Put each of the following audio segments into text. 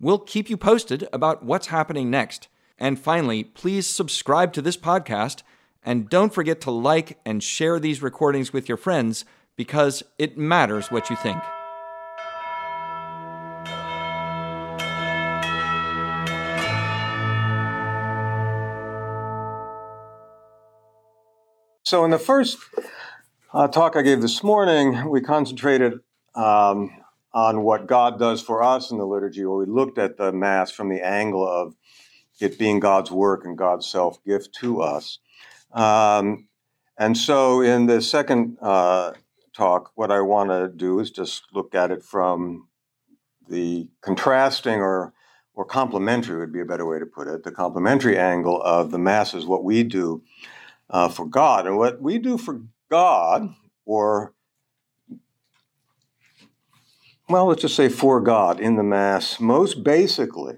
We'll keep you posted about what's happening next. And finally, please subscribe to this podcast and don't forget to like and share these recordings with your friends because it matters what you think. So, in the first uh, talk I gave this morning, we concentrated um, on what God does for us in the liturgy, or we looked at the Mass from the angle of it being God's work and God's self gift to us. Um, and so, in the second uh, talk, what I want to do is just look at it from the contrasting or or complementary would be a better way to put it, the complementary angle of the Mass is what we do uh, for God. And what we do for God, or, well, let's just say for God in the Mass, most basically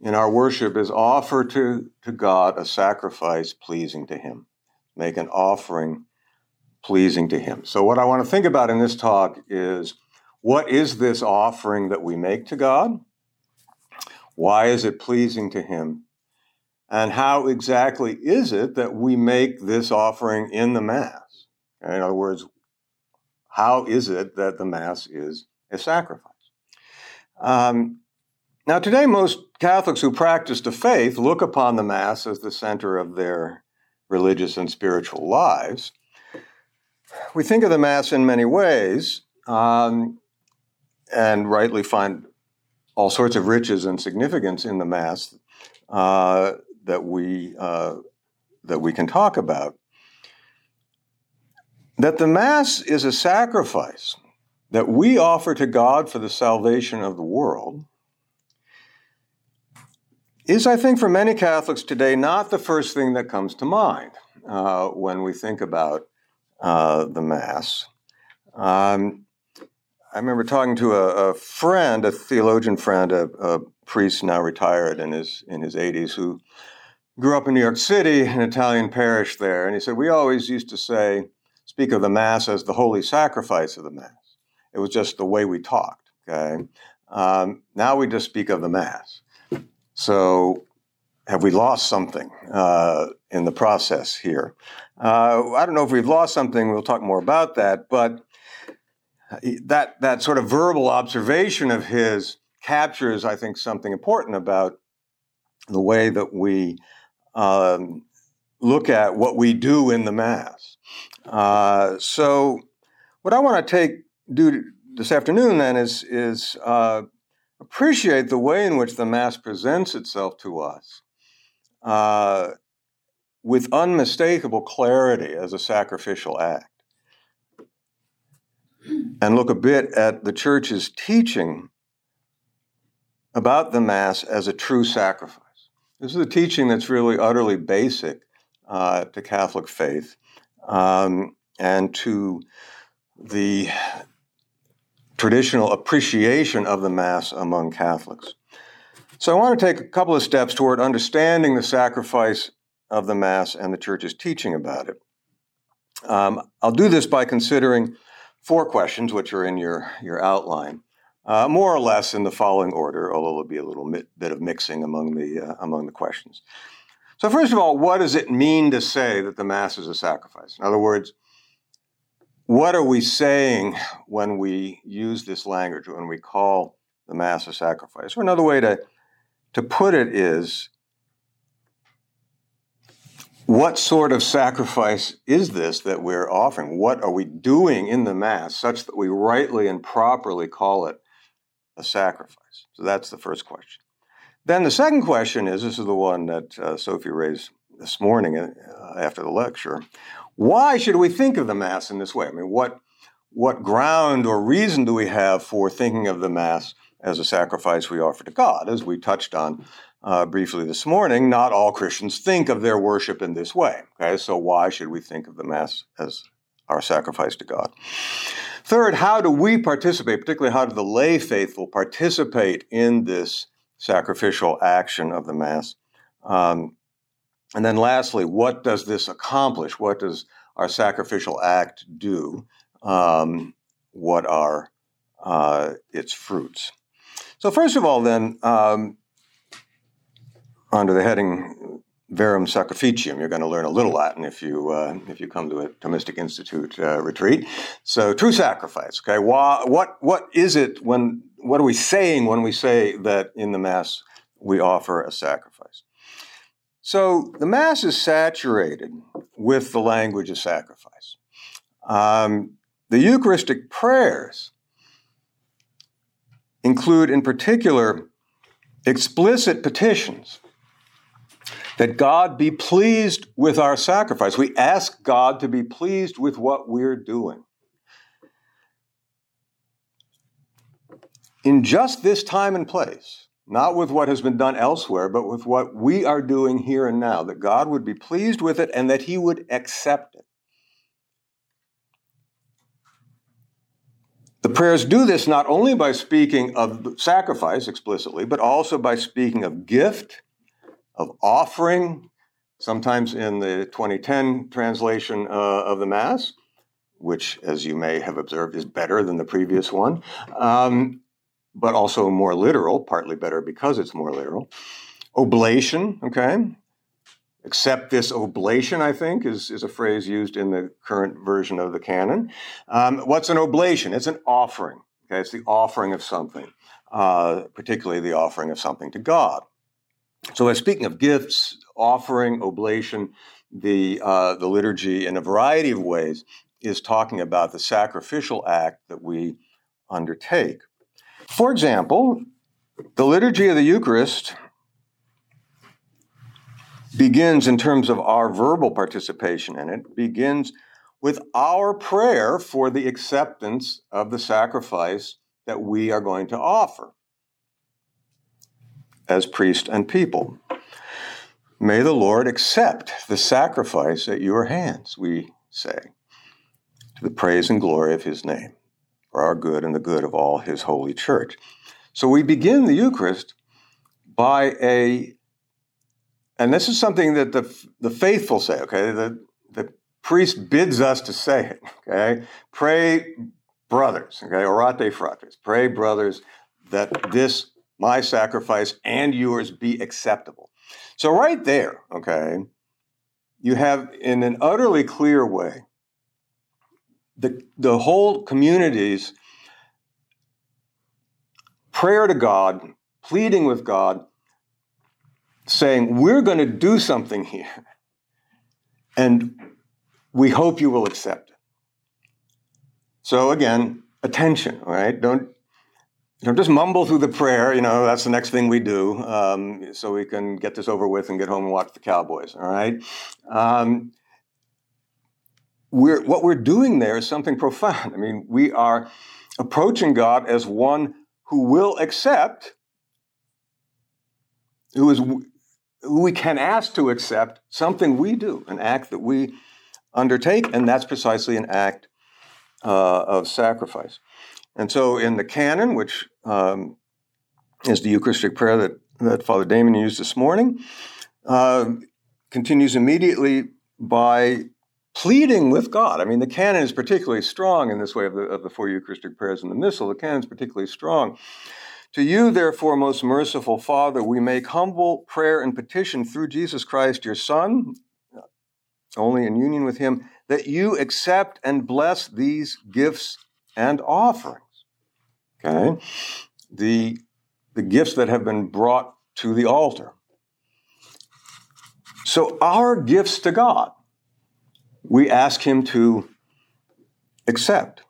in our worship is offer to, to God a sacrifice pleasing to Him. Make an offering pleasing to Him. So, what I want to think about in this talk is what is this offering that we make to God? Why is it pleasing to Him? And how exactly is it that we make this offering in the Mass? In other words, how is it that the Mass is a sacrifice? Um, now, today, most Catholics who practice the faith look upon the Mass as the center of their religious and spiritual lives. We think of the Mass in many ways um, and rightly find all sorts of riches and significance in the Mass. Uh, that we uh, that we can talk about. That the Mass is a sacrifice that we offer to God for the salvation of the world is, I think, for many Catholics today, not the first thing that comes to mind uh, when we think about uh, the Mass. Um, I remember talking to a, a, friend, a theologian friend, a, a, priest now retired in his in his 80s, who grew up in New York City, an Italian parish there, and he said, We always used to say, speak of the Mass as the holy sacrifice of the Mass. It was just the way we talked, okay? Um, now we just speak of the Mass. So, have we lost something uh, in the process here? Uh, I don't know if we've lost something. We'll talk more about that. But that that sort of verbal observation of his captures, I think, something important about the way that we um, look at what we do in the Mass. Uh, so, what I want to take do this afternoon then is is uh, appreciate the way in which the Mass presents itself to us uh, with unmistakable clarity as a sacrificial act, and look a bit at the Church's teaching about the Mass as a true sacrifice. This is a teaching that's really utterly basic uh, to Catholic faith um, and to the traditional appreciation of the Mass among Catholics. So I want to take a couple of steps toward understanding the sacrifice of the Mass and the Church's teaching about it. Um, I'll do this by considering four questions, which are in your, your outline uh, more or less in the following order, although there'll be a little bit of mixing among the, uh, among the questions. So, first of all, what does it mean to say that the Mass is a sacrifice? In other words, what are we saying when we use this language, when we call the Mass a sacrifice? Or another way to, to put it is, what sort of sacrifice is this that we're offering? What are we doing in the Mass such that we rightly and properly call it a sacrifice? So that's the first question. Then the second question is this is the one that uh, Sophie raised this morning uh, after the lecture. Why should we think of the Mass in this way? I mean, what, what ground or reason do we have for thinking of the Mass as a sacrifice we offer to God. As we touched on uh, briefly this morning, not all Christians think of their worship in this way. Okay, so why should we think of the Mass as our sacrifice to God? Third, how do we participate, particularly how do the lay faithful participate in this sacrificial action of the Mass? Um, and then lastly, what does this accomplish? What does our sacrificial act do? Um, what are uh, its fruits? So, first of all, then, um, under the heading Verum Sacrificium, you're going to learn a little Latin if you uh, if you come to a Thomistic Institute uh, retreat. So, true sacrifice. Okay, Why, what what is it when? What are we saying when we say that in the Mass we offer a sacrifice? So, the Mass is saturated with the language of sacrifice. Um, the Eucharistic prayers include, in particular, explicit petitions that God be pleased with our sacrifice. We ask God to be pleased with what we're doing. In just this time and place, not with what has been done elsewhere, but with what we are doing here and now, that God would be pleased with it and that He would accept it. The prayers do this not only by speaking of sacrifice explicitly, but also by speaking of gift, of offering, sometimes in the 2010 translation uh, of the Mass, which, as you may have observed, is better than the previous one, um, but also more literal, partly better because it's more literal. Oblation, okay, accept this oblation, I think, is, is a phrase used in the current version of the canon. Um, what's an oblation? It's an offering. Okay, it's the offering of something, uh, particularly the offering of something to God. So, as speaking of gifts, offering, oblation, the uh, the liturgy in a variety of ways is talking about the sacrificial act that we undertake. For example, the liturgy of the Eucharist begins in terms of our verbal participation in it, begins with our prayer for the acceptance of the sacrifice that we are going to offer as priest and people. May the Lord accept the sacrifice at your hands, we say, to the praise and glory of his name, for our good and the good of all his holy church. So we begin the Eucharist by a and this is something that the, the faithful say, okay? The, the priest bids us to say it, okay? Pray, brothers, okay? Orate fratres. Pray, brothers, that this, my sacrifice and yours be acceptable. So, right there, okay, you have in an utterly clear way the, the whole community's prayer to God, pleading with God saying, We're going to do something here, and we hope you will accept it. So, again, attention, right? Don't, don't just mumble through the prayer, you know, that's the next thing we do, um, so we can get this over with and get home and watch the Cowboys, all right? Um, we're, what we're doing there is something profound. I mean, we are approaching God as one who will accept, who is who we can ask to accept something we do, an act that we undertake, and that's precisely an act uh, of sacrifice. And so in the canon, which um, is the Eucharistic prayer that, that Father Damon used this morning, uh, continues immediately by pleading with God. I mean, the canon is particularly strong in this way of the, of the four Eucharistic prayers in the Missal. The canon is particularly strong to you, therefore, most merciful Father, we make humble prayer and petition through Jesus Christ, your Son, only in union with him, that you accept and bless these gifts and offerings. Okay? The, the gifts that have been brought to the altar. So, our gifts to God, we ask him to accept.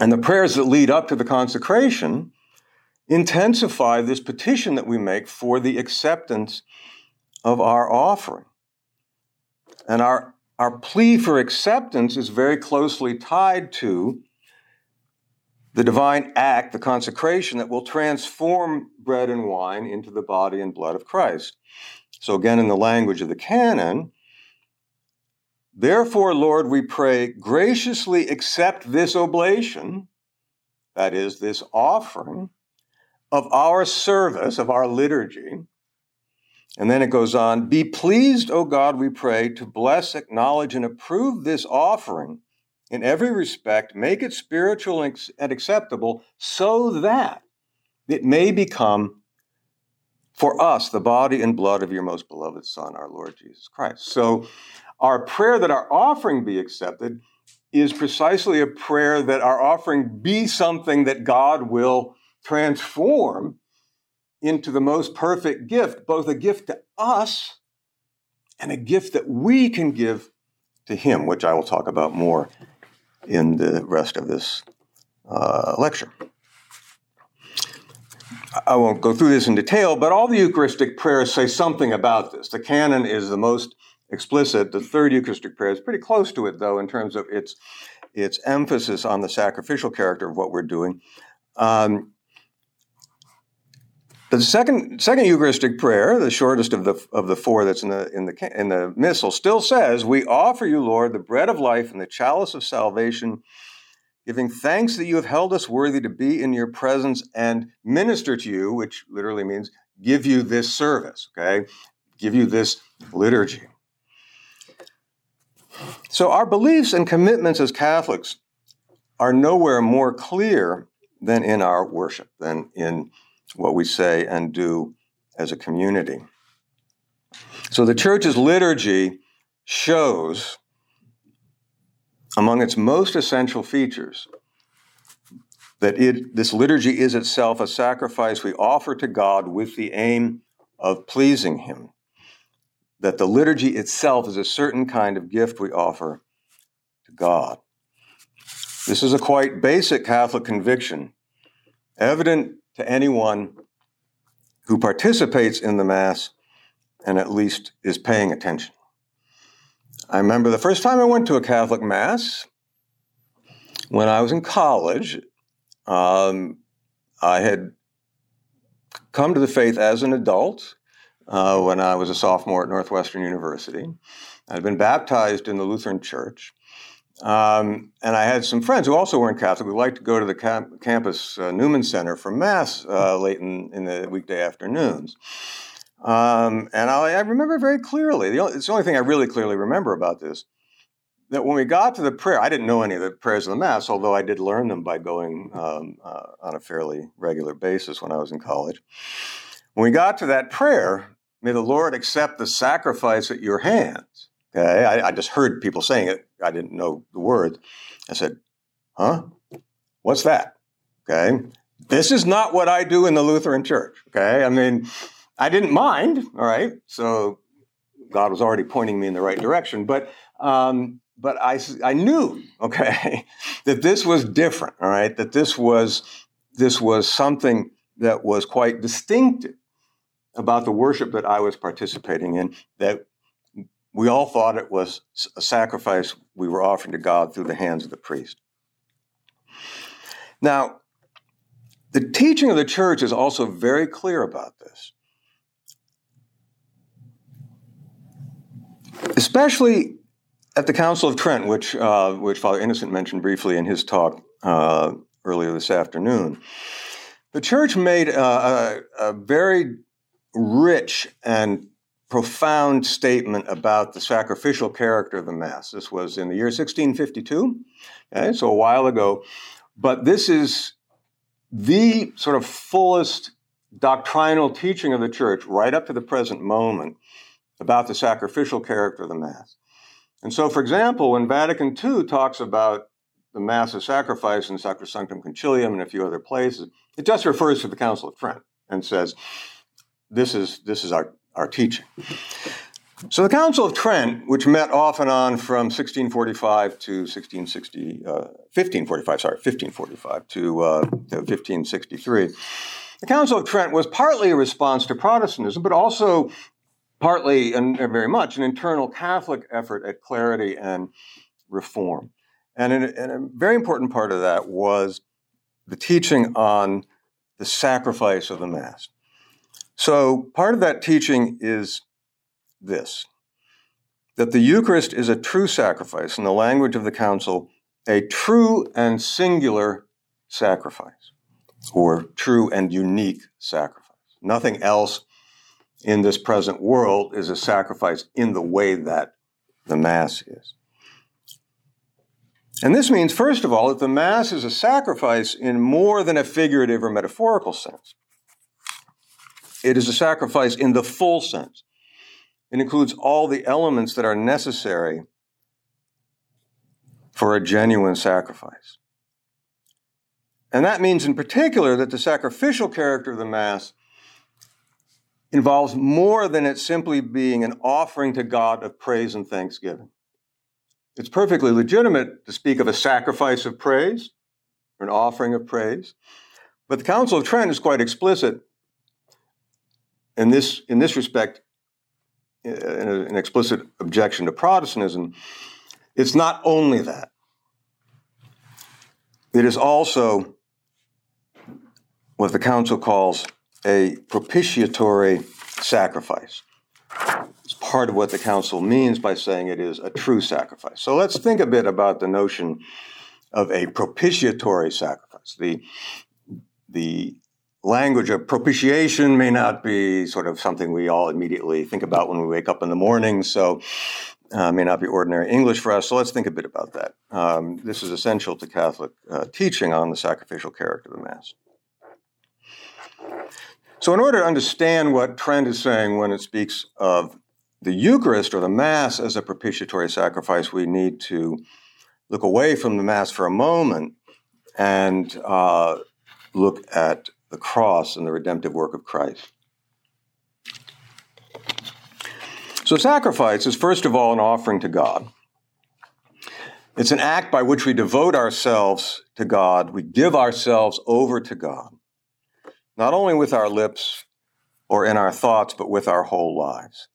And the prayers that lead up to the consecration intensify this petition that we make for the acceptance of our offering. And our, our plea for acceptance is very closely tied to the divine act, the consecration that will transform bread and wine into the body and blood of Christ. So, again, in the language of the canon, therefore, Lord, we pray, graciously accept this oblation, that is, this offering of our service, of our liturgy. And then it goes on, be pleased, O God, we pray, to bless, acknowledge, and approve this offering in every respect, make it spiritual and acceptable so that it may become for us the body and blood of your most beloved Son, our Lord Jesus Christ. So, our prayer that our offering be accepted is precisely a prayer that our offering be something that God will transform into the most perfect gift, both a gift to us and a gift that we can give to Him, which I will talk about more in the rest of this uh, lecture. I won't go through this in detail, but all the Eucharistic prayers say something about this. The canon is the most explicit. The third Eucharistic prayer is pretty close to it, though, in terms of its its emphasis on the sacrificial character of what we're doing. Um, the second second Eucharistic prayer, the shortest of the of the four that's in the in the in the missal, still says, "We offer you, Lord, the bread of life and the chalice of salvation, giving thanks that you have held us worthy to be in your presence and minister to you," which literally means give you this service. Okay, give you this liturgy. So our beliefs and commitments as Catholics are nowhere more clear than in our worship, than in what we say and do as a community. So the church's liturgy shows, among its most essential features, that it, this liturgy is itself a sacrifice we offer to God with the aim of pleasing Him. That the liturgy itself is a certain kind of gift we offer to God. This is a quite basic Catholic conviction, evident to anyone who participates in the Mass and at least is paying attention. I remember the first time I went to a Catholic Mass when I was in college. Um, I had come to the faith as an adult uh, when I was a sophomore at Northwestern University. I'd been baptized in the Lutheran Church. Um, and I had some friends who also weren't Catholic who liked to go to the camp- campus uh, Newman Center for Mass uh, late in, in, the weekday afternoons. Um, and I, I, remember very clearly, the only, it's the only thing I really clearly remember about this, that when we got to the prayer, I didn't know any of the prayers of the Mass, although I did learn them by going um, uh, on a fairly regular basis when I was in college. When we got to that prayer, may the Lord accept the sacrifice at your hands. Okay, I, I just heard people saying it I didn't know the word. I said, huh? What's that? Okay. This is not what I do in the Lutheran church. Okay. I mean, I didn't mind. All right. So God was already pointing me in the right direction. But, um, but I, I knew, okay, that this was different. All right. That this was, this was something that was quite distinctive about the worship that I was participating in that we all thought it was a sacrifice we were offering to God through the hands of the priest. Now, the teaching of the church is also very clear about this. Especially at the Council of Trent, which, uh, which Father Innocent mentioned briefly in his talk uh, earlier this afternoon. The church made a, a, a very rich and profound statement about the sacrificial character of the Mass. This was in the year 1652, okay, so a while ago. But this is the sort of fullest doctrinal teaching of the Church right up to the present moment about the sacrificial character of the Mass. And so, for example, when Vatican II talks about the Mass of sacrifice in Sacrosanctum Concilium and a few other places, it just refers to the Council of Trent and says, this is, this is our our teaching. So the Council of Trent, which met off and on from 1645 to 1660, uh, 1545, sorry, 1545 to, uh, to 1563, the Council of Trent was partly a response to Protestantism, but also partly and very much an internal Catholic effort at clarity and reform. And, and a very important part of that was the teaching on the sacrifice of the Mass. So, part of that teaching is this that the Eucharist is a true sacrifice, in the language of the Council, a true and singular sacrifice, or true and unique sacrifice. Nothing else in this present world is a sacrifice in the way that the Mass is. And this means, first of all, that the Mass is a sacrifice in more than a figurative or metaphorical sense. It is a sacrifice in the full sense. It includes all the elements that are necessary for a genuine sacrifice. And that means, in particular, that the sacrificial character of the Mass involves more than it simply being an offering to God of praise and thanksgiving. It's perfectly legitimate to speak of a sacrifice of praise or an offering of praise. But the Council of Trent is quite explicit in this, in this respect, uh, in an explicit objection to Protestantism. It's not only that, it is also what the Council calls a propitiatory sacrifice. It's part of what the council means by saying it is a true sacrifice. So let's think a bit about the notion of a propitiatory sacrifice. The, the language of propitiation may not be sort of something we all immediately think about when we wake up in the morning, so uh, may not be ordinary English for us. So let's think a bit about that. Um, this is essential to Catholic uh, teaching on the sacrificial character of the Mass. So, in order to understand what Trent is saying when it speaks of the Eucharist or the Mass as a propitiatory sacrifice, we need to look away from the Mass for a moment and uh, look at the cross and the redemptive work of Christ. So, sacrifice is first of all an offering to God. It's an act by which we devote ourselves to God, we give ourselves over to God not only with our lips or in our thoughts, but with our whole lives.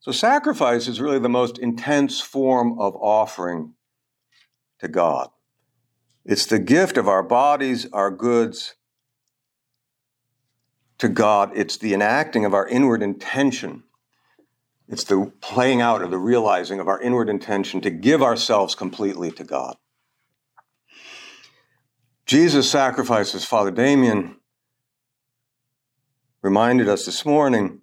So, sacrifice is really the most intense form of offering to God. It's the gift of our bodies, our goods to God. It's the enacting of our inward intention. It's the playing out or the realizing of our inward intention to give ourselves completely to God. Jesus sacrifice, as Father Damien reminded us this morning,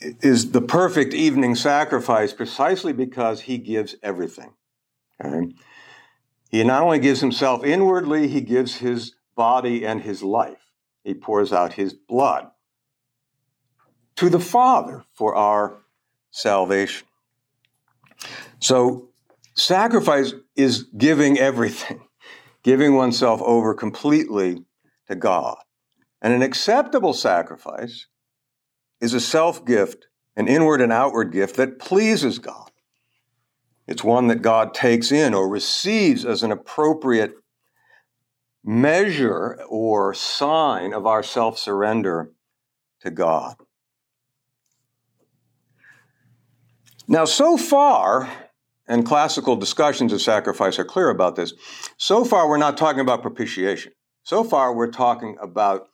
is the perfect evening sacrifice precisely because he gives everything. Okay? He not only gives himself inwardly, he gives his body and his life. He pours out his blood to the Father for our salvation. So, sacrifice is giving everything, giving oneself over completely to God. And an acceptable sacrifice is a self gift, an inward and outward gift that pleases God. It's one that God takes in or receives as an appropriate measure or sign of our self surrender to God. Now, so far, and classical discussions of sacrifice are clear about this, so far we're not talking about propitiation. So far we're talking about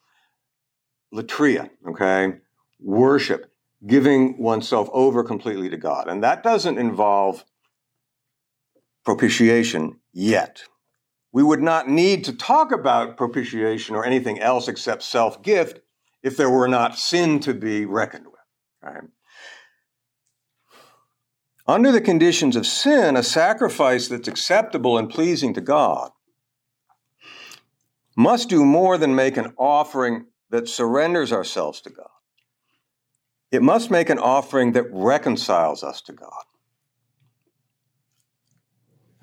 latria, okay? Worship, giving oneself over completely to God. And that doesn't involve propitiation yet. We would not need to talk about propitiation or anything else except self gift if there were not sin to be reckoned with. Right? Under the conditions of sin, a sacrifice that's acceptable and pleasing to God must do more than make an offering that surrenders ourselves to God. It must make an offering that reconciles us to God.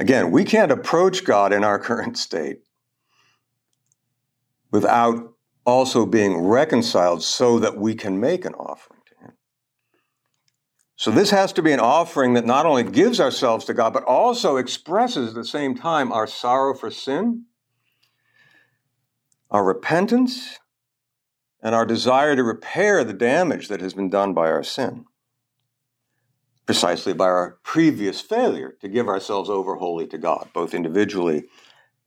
Again, we can't approach God in our current state without also being reconciled so that we can make an offering to Him. So, this has to be an offering that not only gives ourselves to God, but also expresses at the same time our sorrow for sin, our repentance, and our desire to repair the damage that has been done by our sin, precisely by our previous failure to give ourselves over wholly to God, both individually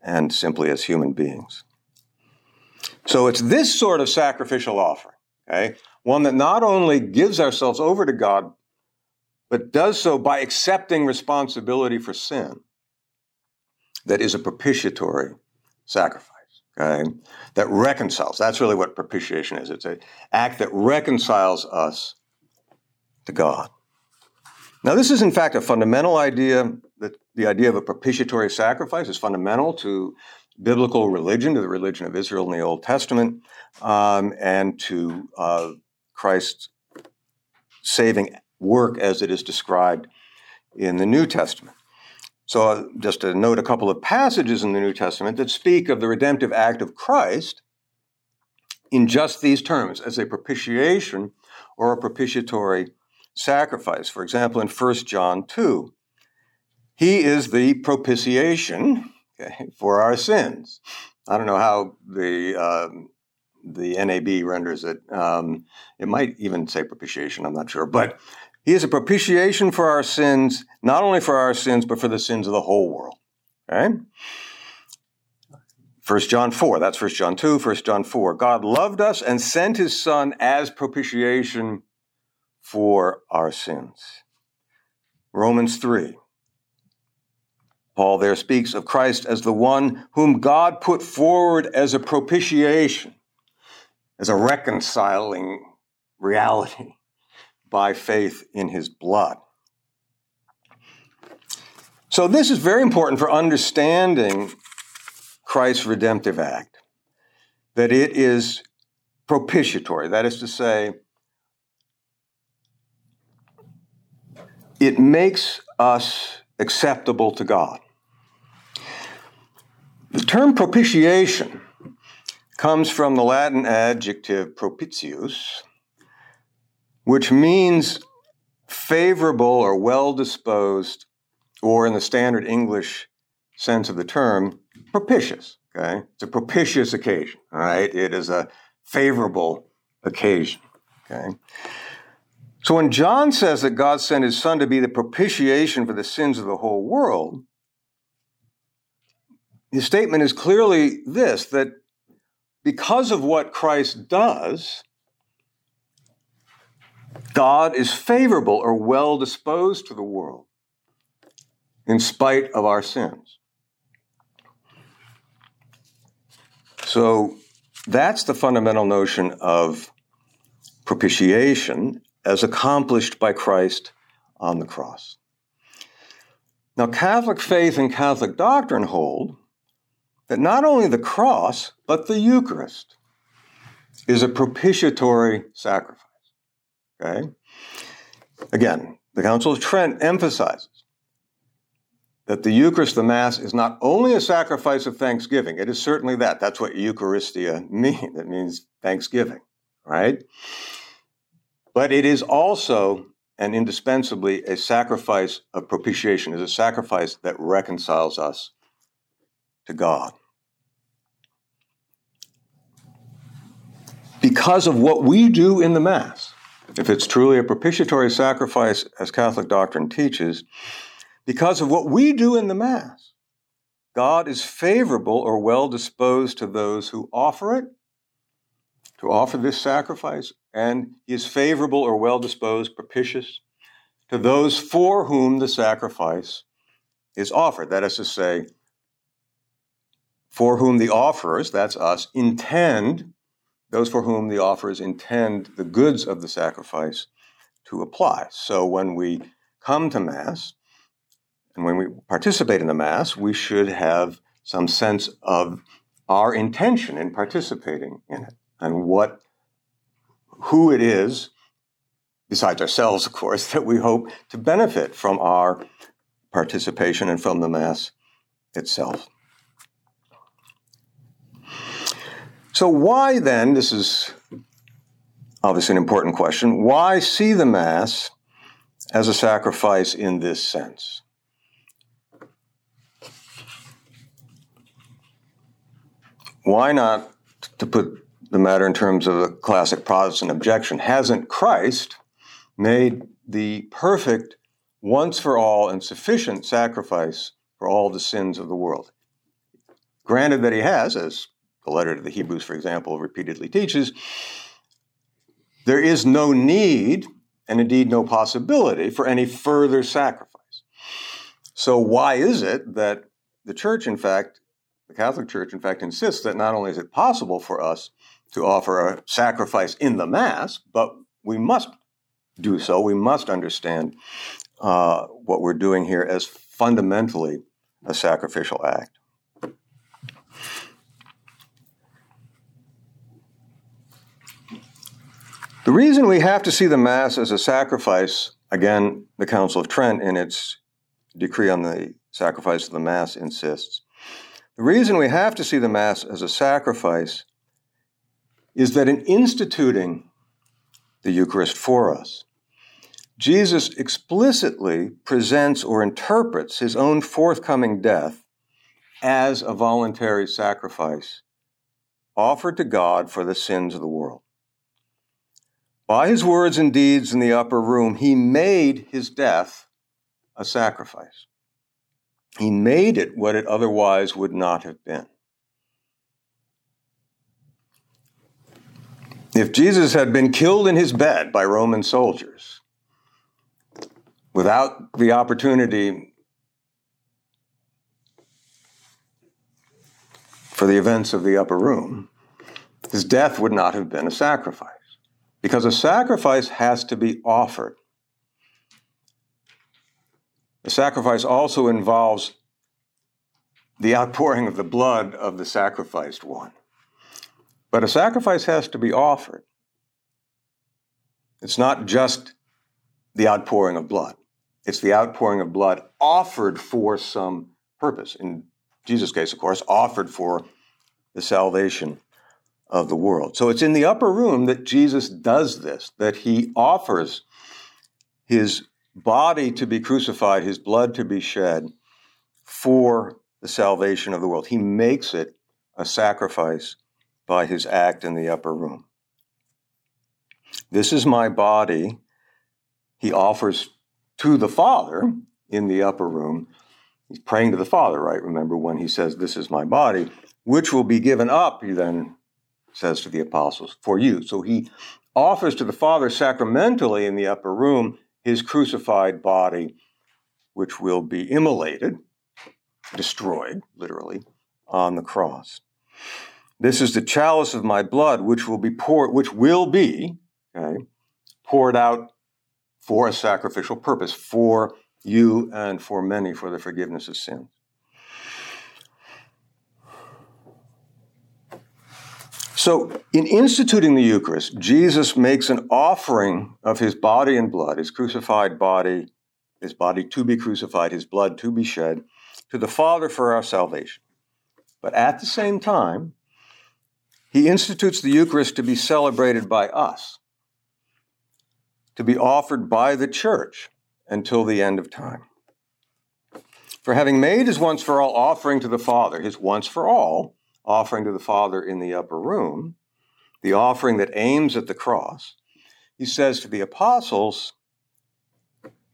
and simply as human beings. So it's this sort of sacrificial offering, okay? One that not only gives ourselves over to God, but does so by accepting responsibility for sin, that is a propitiatory sacrifice, okay? That reconciles. That's really what propitiation is. It's an act that reconciles us to God. Now, this is in fact a fundamental idea that the idea of a propitiatory sacrifice is fundamental to biblical religion, to the religion of Israel in the Old Testament, um, and to uh, Christ's saving work as it is described in the New Testament. So, uh, just to note a couple of passages in the New Testament that speak of the redemptive act of Christ in just these terms as a propitiation or a propitiatory sacrifice. For example, in 1 John 2, he is the propitiation okay, for our sins. I don't know how the um, the NAB renders it. Um, it might even say propitiation. I'm not sure, but he is a propitiation for our sins, not only for our sins, but for the sins of the whole world. Okay. 1 John 4, that's 1 John 2, 1 John 4. God loved us and sent his son as propitiation for our sins. Romans 3. Paul there speaks of Christ as the one whom God put forward as a propitiation, as a reconciling reality by faith in his blood. So, this is very important for understanding Christ's redemptive act, that it is propitiatory. That is to say, it makes us acceptable to God. The term propitiation comes from the Latin adjective propitius, which means favorable or well disposed, or in the standard English sense of the term, propitious. Okay? It's a propitious occasion, all right? It is a favorable occasion. Okay? So when John says that God sent his son to be the propitiation for the sins of the whole world, his statement is clearly this that because of what Christ does, God is favorable or well disposed to the world in spite of our sins. So that's the fundamental notion of propitiation as accomplished by Christ on the cross. Now, Catholic faith and Catholic doctrine hold that not only the cross, but the Eucharist is a propitiatory sacrifice. Okay? Again, the Council of Trent emphasizes that the Eucharist, the Mass, is not only a sacrifice of thanksgiving, it is certainly that. That's what Eucharistia means. It means thanksgiving, right? But it is also and indispensably a sacrifice of propitiation, is a sacrifice that reconciles us to God. Because of what we do in the Mass, if it's truly a propitiatory sacrifice, as Catholic doctrine teaches, because of what we do in the Mass, God is favorable or well disposed to those who offer it, to offer this sacrifice, and He is favorable or well disposed, propitious, to those for whom the sacrifice is offered. That is to say, for whom the offerers, that's us, intend, those for whom the offerers intend the goods of the sacrifice to apply. So when we come to Mass and when we participate in the Mass, we should have some sense of our intention in participating in it and what who it is besides ourselves of course that we hope to benefit from our participation and from the mass itself So, why then, this is obviously an important question, why see the Mass as a sacrifice in this sense? Why not, to put the matter in terms of a classic Protestant objection, hasn't Christ made the perfect, once for all, and sufficient sacrifice for all the sins of the world? Granted that he has, as the letter to the Hebrews, for example, repeatedly teaches, there is no need and indeed no possibility for any further sacrifice. So, why is it that the church, in fact, the Catholic Church, in fact, insists that not only is it possible for us to offer a sacrifice in the Mass, but we must do so. We must understand uh, what we're doing here as fundamentally a sacrificial act. The reason we have to see the Mass as a sacrifice, again, the Council of Trent in its decree on the sacrifice of the Mass insists. The reason we have to see the Mass as a sacrifice is that in instituting the Eucharist for us, Jesus explicitly presents or interprets his own forthcoming death as a voluntary sacrifice offered to God for the sins of the world. By his words and deeds in the upper room, he made his death a sacrifice. He made it what it otherwise would not have been. If Jesus had been killed in his bed by Roman soldiers, without the opportunity for the events of the upper room, his death would not have been a sacrifice because a sacrifice has to be offered. The sacrifice also involves the outpouring of the blood of the sacrificed one. But a sacrifice has to be offered. It's not just the outpouring of blood, it's the outpouring of blood offered for some purpose. In Jesus' case, of course, offered for the salvation of the world. So it's in the upper room that Jesus does this, that he offers his body to be crucified, his blood to be shed for the salvation of the world. He makes it a sacrifice by his act in the upper room. This is my body, he offers to the Father in the upper room. He's praying to the Father, right? Remember when he says, This is my body, which will be given up, he then says to the apostles, for you. So he offers to the Father sacramentally in the upper room his crucified body, which will be immolated, destroyed, literally, on the cross. This is the chalice of my blood, which will be poured, which will be, okay, poured out for a sacrificial purpose, for you and for many, for the forgiveness of sins. So, in instituting the Eucharist, Jesus makes an offering of his body and blood, his crucified body, his body to be crucified, his blood to be shed, to the Father for our salvation. But at the same time, he institutes the Eucharist to be celebrated by us, to be offered by the church until the end of time. For having made his once for all offering to the Father, his once for all, offering to the Father in the upper room, the offering that aims at the cross, he says to the apostles,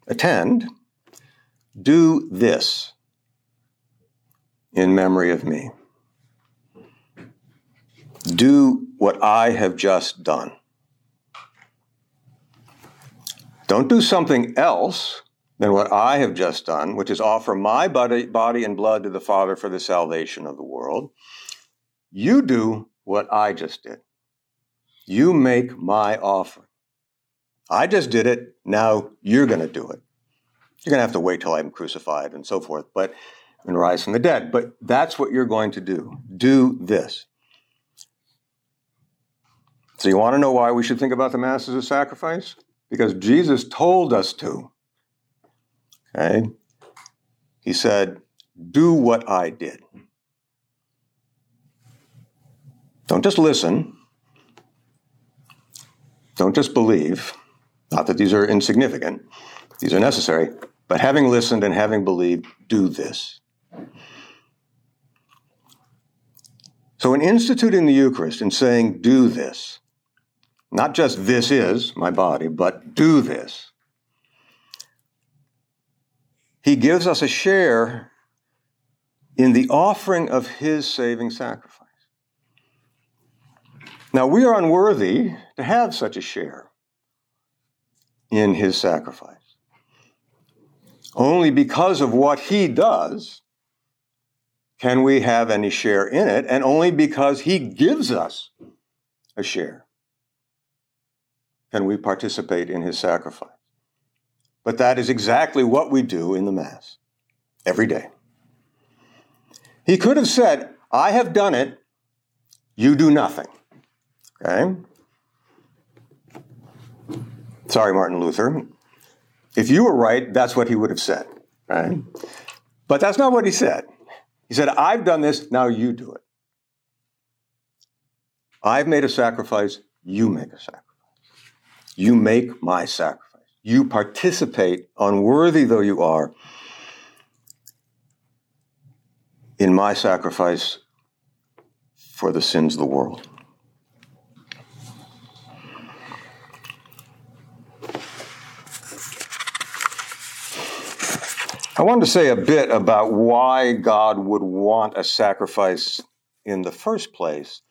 Attend, do this in memory of me. Do what I have just done. Don't do something else than what I have just done, which is offer my body, body and blood to the Father for the salvation of the world. You do what I just did. You make my offering. I just did it. Now you're going to do it. You're going to have to wait till I'm crucified and so forth, but and rise from the dead. But that's what you're going to do. Do this. So you want to know why we should think about the Mass as a sacrifice? Because Jesus told us to. Okay? He said, Do what I did. Don't just listen. Don't just believe. Not that these are insignificant, these are necessary. But having listened and having believed, do this. So, in instituting the Eucharist and saying, do this, not just this is my body, but do this, he gives us a share in the offering of his saving sacrifice. Now, we are unworthy to have such a share in his sacrifice. Only because of what he does can we have any share in it, and only because he gives us a share can we participate in his sacrifice. But that is exactly what we do in the Mass every day. He could have said, I have done it, you do nothing. Okay? Sorry, Martin Luther. If you were right, that's what he would have said. Right? But that's not what he said. He said, I've done this, now you do it. I've made a sacrifice, you make a sacrifice. You make my sacrifice. You participate, unworthy though you are, in my sacrifice for the sins of the world. I wanted to say a bit about why God would want a sacrifice in the first place.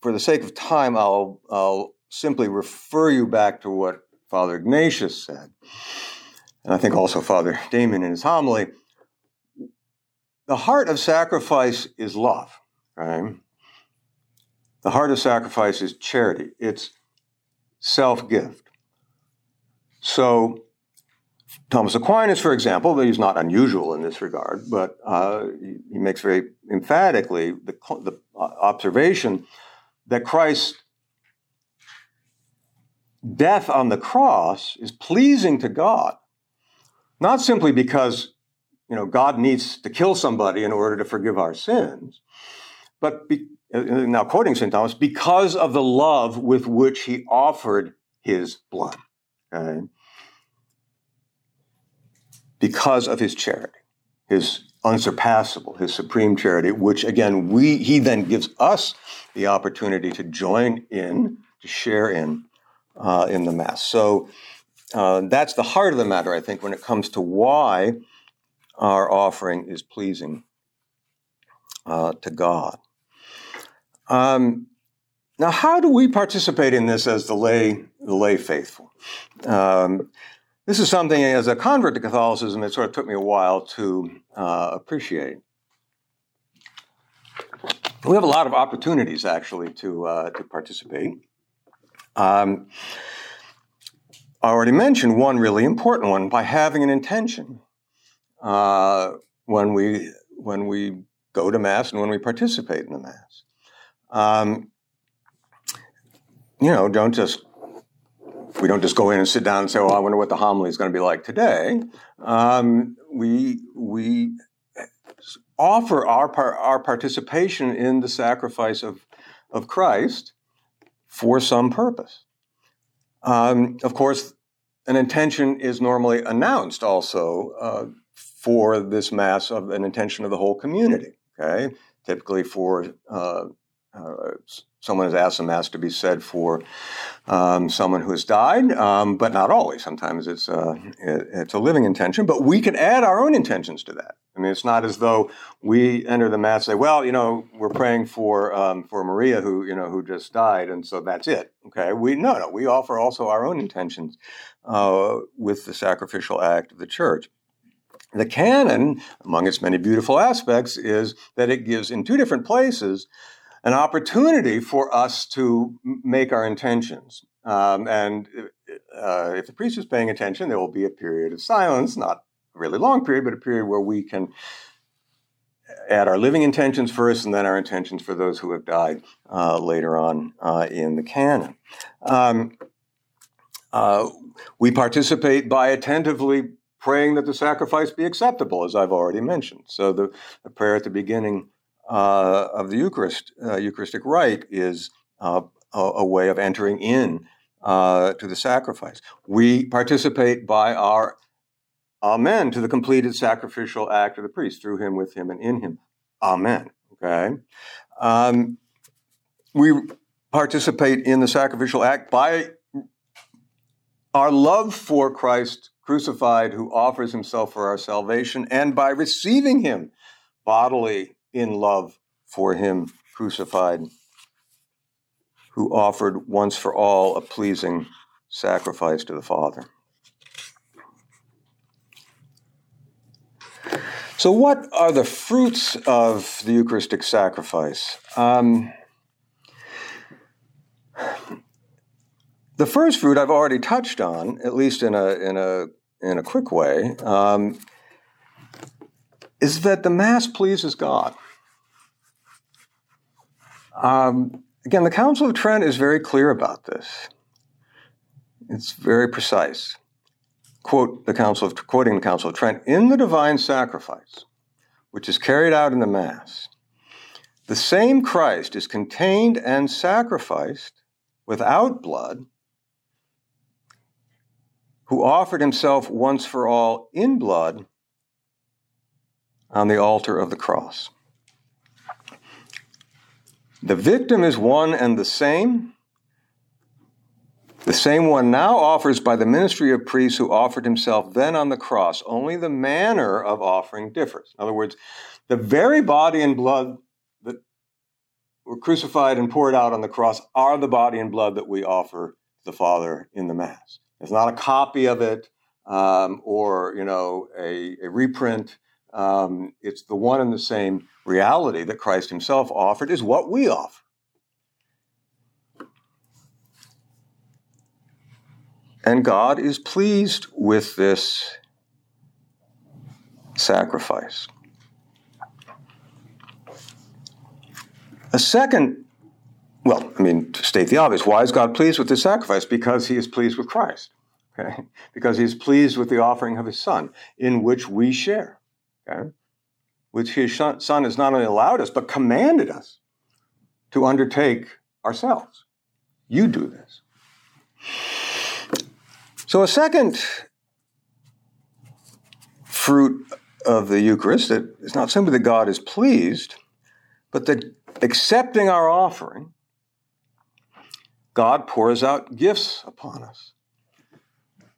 For the sake of time, I'll, I'll simply refer you back to what Father Ignatius said, and I think also Father Damon in his homily. The heart of sacrifice is love, right? The heart of sacrifice is charity, it's self gift. So, Thomas Aquinas, for example, he's not unusual in this regard, but uh, he makes very emphatically the, the observation that Christ death on the cross is pleasing to God, not simply because you know God needs to kill somebody in order to forgive our sins, but be, uh, now quoting St. Thomas, because of the love with which he offered his blood. Okay? Because of his charity, his unsurpassable, his supreme charity, which again we he then gives us the opportunity to join in, to share in uh, in the Mass. So uh, that's the heart of the matter, I think, when it comes to why our offering is pleasing uh, to God. Um, now, how do we participate in this as the lay, the lay faithful? Um, this is something, as a convert to Catholicism, it sort of took me a while to uh, appreciate. We have a lot of opportunities, actually, to uh, to participate. Um, I already mentioned one really important one by having an intention uh, when we when we go to mass and when we participate in the mass. Um, you know, don't just we don't just go in and sit down and say, "Oh, I wonder what the homily is going to be like today." Um, we we offer our our participation in the sacrifice of of Christ for some purpose. Um, of course, an intention is normally announced also uh, for this mass of an intention of the whole community. Okay, typically for uh, uh, someone has asked a mass to be said for um, someone who has died, um, but not always. Sometimes it's uh, it, it's a living intention, but we can add our own intentions to that. I mean, it's not as though we enter the mass and say, "Well, you know, we're praying for um, for Maria who you know who just died, and so that's it." Okay, we no, no, we offer also our own intentions uh, with the sacrificial act of the Church. The canon, among its many beautiful aspects, is that it gives in two different places an opportunity for us to make our intentions. Um, and uh, if the priest is paying attention, there will be a period of silence, not a really long period, but a period where we can add our living intentions first and then our intentions for those who have died uh, later on uh, in the canon. Um, uh, we participate by attentively praying that the sacrifice be acceptable, as I've already mentioned. So the, the prayer at the beginning uh, of the Eucharist, uh, Eucharistic rite, is uh, a, a, way of entering in uh, to the sacrifice. We participate by our Amen to the completed sacrificial act of the priest through him, with him, and in him. Amen. Okay. Um, we participate in the sacrificial act by our love for Christ crucified, who offers himself for our salvation, and by receiving him bodily in love for him crucified who offered once for all a pleasing sacrifice to the Father. So, what are the fruits of the Eucharistic sacrifice? Um, the first fruit I've already touched on, at least in a in a in a quick way, um, is that the Mass pleases God. Um, again, the Council of Trent is very clear about this. It's very precise. Quote the Council of quoting the Council of Trent in the divine sacrifice, which is carried out in the Mass. The same Christ is contained and sacrificed without blood, who offered himself once for all in blood on the altar of the cross. The victim is one and the same. The same one now offers by the ministry of priests who offered himself then on the cross. Only the manner of offering differs. In other words, the very body and blood that were crucified and poured out on the cross are the body and blood that we offer the Father in the Mass. It's not a copy of it um, or you know a, a reprint. Um, it's the one and the same reality that Christ Himself offered is what we offer. And God is pleased with this sacrifice. A second, well, I mean, to state the obvious, why is God pleased with this sacrifice? Because he is pleased with Christ. Okay? Because he is pleased with the offering of his son, in which we share. Okay? Which his son has not only allowed us, but commanded us to undertake ourselves. You do this. So, a second fruit of the Eucharist is not simply that God is pleased, but that accepting our offering, God pours out gifts upon us.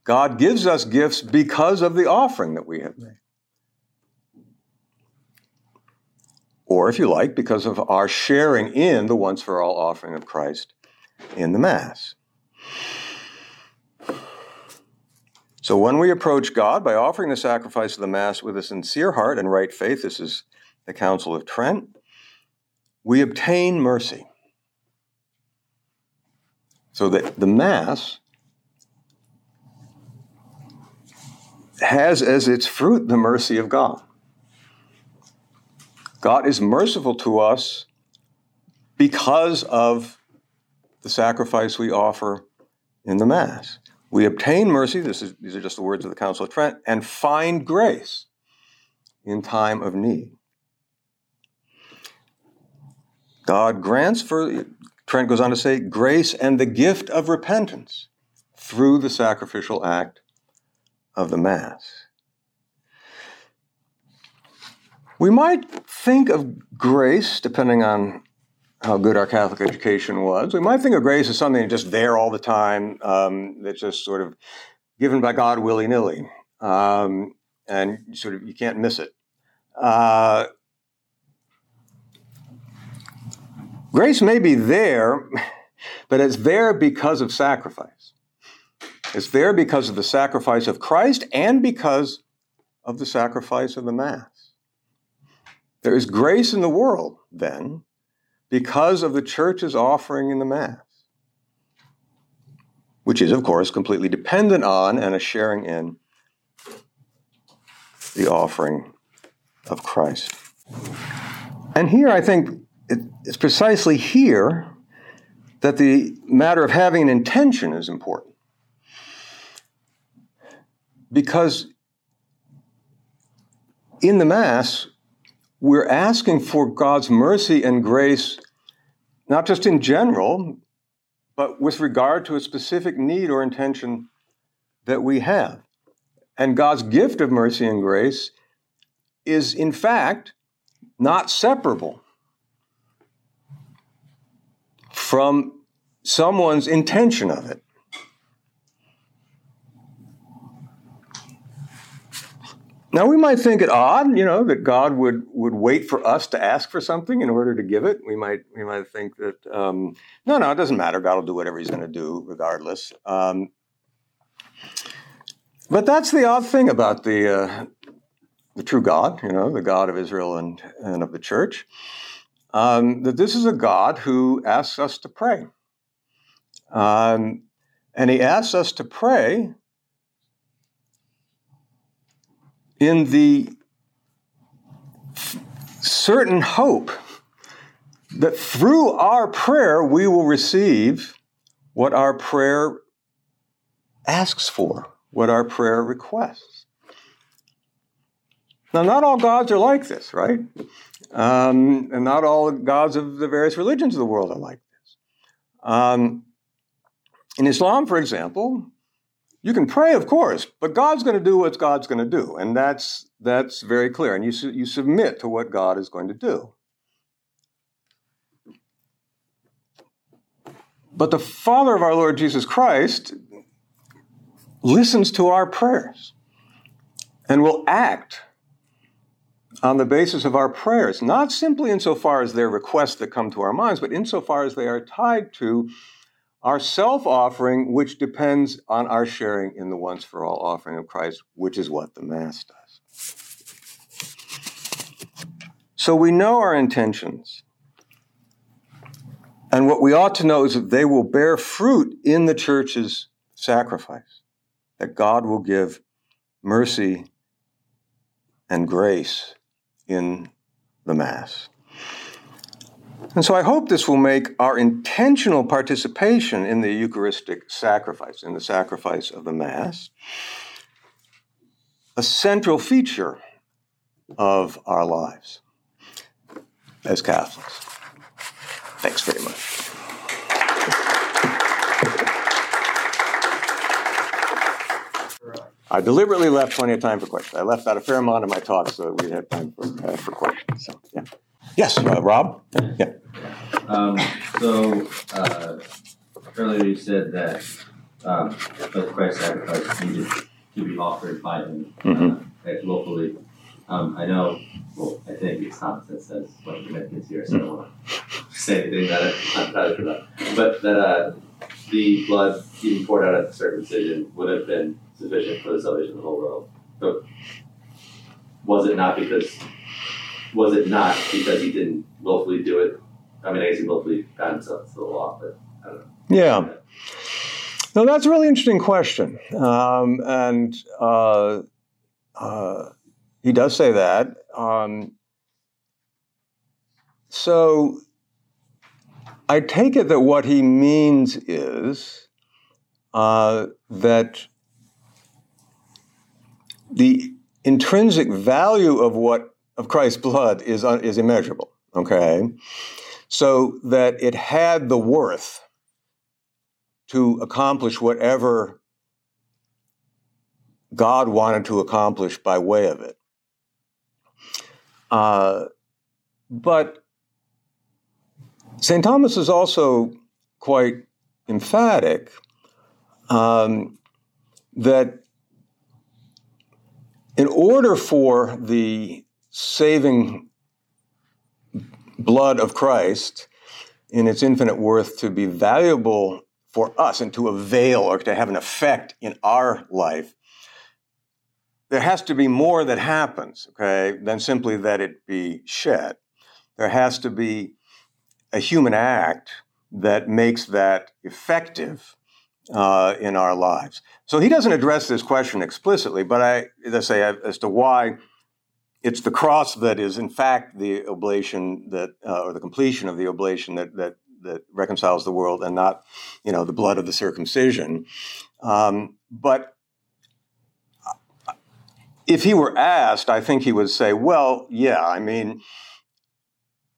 God gives us gifts because of the offering that we have made. Or, if you like, because of our sharing in the once for all offering of Christ in the Mass. So when we approach God by offering the sacrifice of the Mass with a sincere heart and right faith, this is the Council of Trent, we obtain mercy. So that the Mass has as its fruit the mercy of God. God is merciful to us because of the sacrifice we offer in the Mass. We obtain mercy, this is, these are just the words of the Council of Trent, and find grace in time of need. God grants for, Trent goes on to say, grace and the gift of repentance through the sacrificial act of the Mass. We might think of grace, depending on how good our Catholic education was. We might think of grace as something just there all the time, um, that's just sort of given by God willy nilly, um, and sort of you can't miss it. Uh, grace may be there, but it's there because of sacrifice. It's there because of the sacrifice of Christ and because of the sacrifice of the Mass. There is grace in the world, then, because of the church's offering in the Mass, which is, of course, completely dependent on and a sharing in the offering of Christ. And here, I think it's precisely here that the matter of having an intention is important. Because in the Mass, we're asking for God's mercy and grace, not just in general, but with regard to a specific need or intention that we have. And God's gift of mercy and grace is, in fact, not separable from someone's intention of it. Now we might think it odd, you know, that God would would wait for us to ask for something in order to give it. We might we might think that um, no, no, it doesn't matter. God will do whatever He's going to do, regardless. Um, but that's the odd thing about the uh, the true God, you know, the God of Israel and and of the Church, um, that this is a God who asks us to pray, um, and He asks us to pray in the certain hope that through our prayer we will receive what our prayer asks for, what our prayer requests. Now, not all gods are like this, right? Um, and not all gods of the various religions of the world are like this. Um, in Islam, for example, you can pray, of course, but God's going to do what God's going to do, and that's that's very clear. And you su- you submit to what God is going to do. But the Father of our Lord Jesus Christ listens to our prayers and will act on the basis of our prayers, not simply insofar as they're requests that come to our minds, but insofar as they are tied to our self offering, which depends on our sharing in the once for all offering of Christ, which is what the Mass does. So we know our intentions. And what we ought to know is that they will bear fruit in the church's sacrifice, that God will give mercy and grace in the Mass. And so I hope this will make our intentional participation in the Eucharistic sacrifice, in the sacrifice of the Mass, a central feature of our lives as Catholics. Thanks very much. I deliberately left plenty of time for questions. I left out a fair amount of my talk so that we'd have time for, uh, for questions. So, yeah. Yes, uh, Rob? Yeah. Um, so, uh, earlier you said that, um, the Christ sacrifice needed to be offered by him, uh, Mhm. right, locally. Um, I know, well, I think it's Thomas that says what the commitments here, so I don't wanna say anything that I'm not sure about. But that, uh, the blood even poured out at the circumcision would have been sufficient for the salvation of the whole world. But was it not because, was it not because he didn't willfully do it I mean, I guess he willfully got himself to the law, but I don't know. Yeah. No, that's a really interesting question. Um, and uh, uh, he does say that. Um, so I take it that what he means is uh, that the intrinsic value of what of Christ's blood is uh, is immeasurable. Okay, so that it had the worth to accomplish whatever God wanted to accomplish by way of it. Uh, but St. Thomas is also quite emphatic um, that in order for the saving blood of Christ in its infinite worth to be valuable for us and to avail or to have an effect in our life, there has to be more that happens, okay, than simply that it be shed. There has to be a human act that makes that effective uh, in our lives. So he doesn't address this question explicitly, but I, let's say, as to why it's the cross that is, in fact, the oblation that, uh, or the completion of the oblation that that that reconciles the world, and not, you know, the blood of the circumcision. Um, but if he were asked, I think he would say, "Well, yeah, I mean."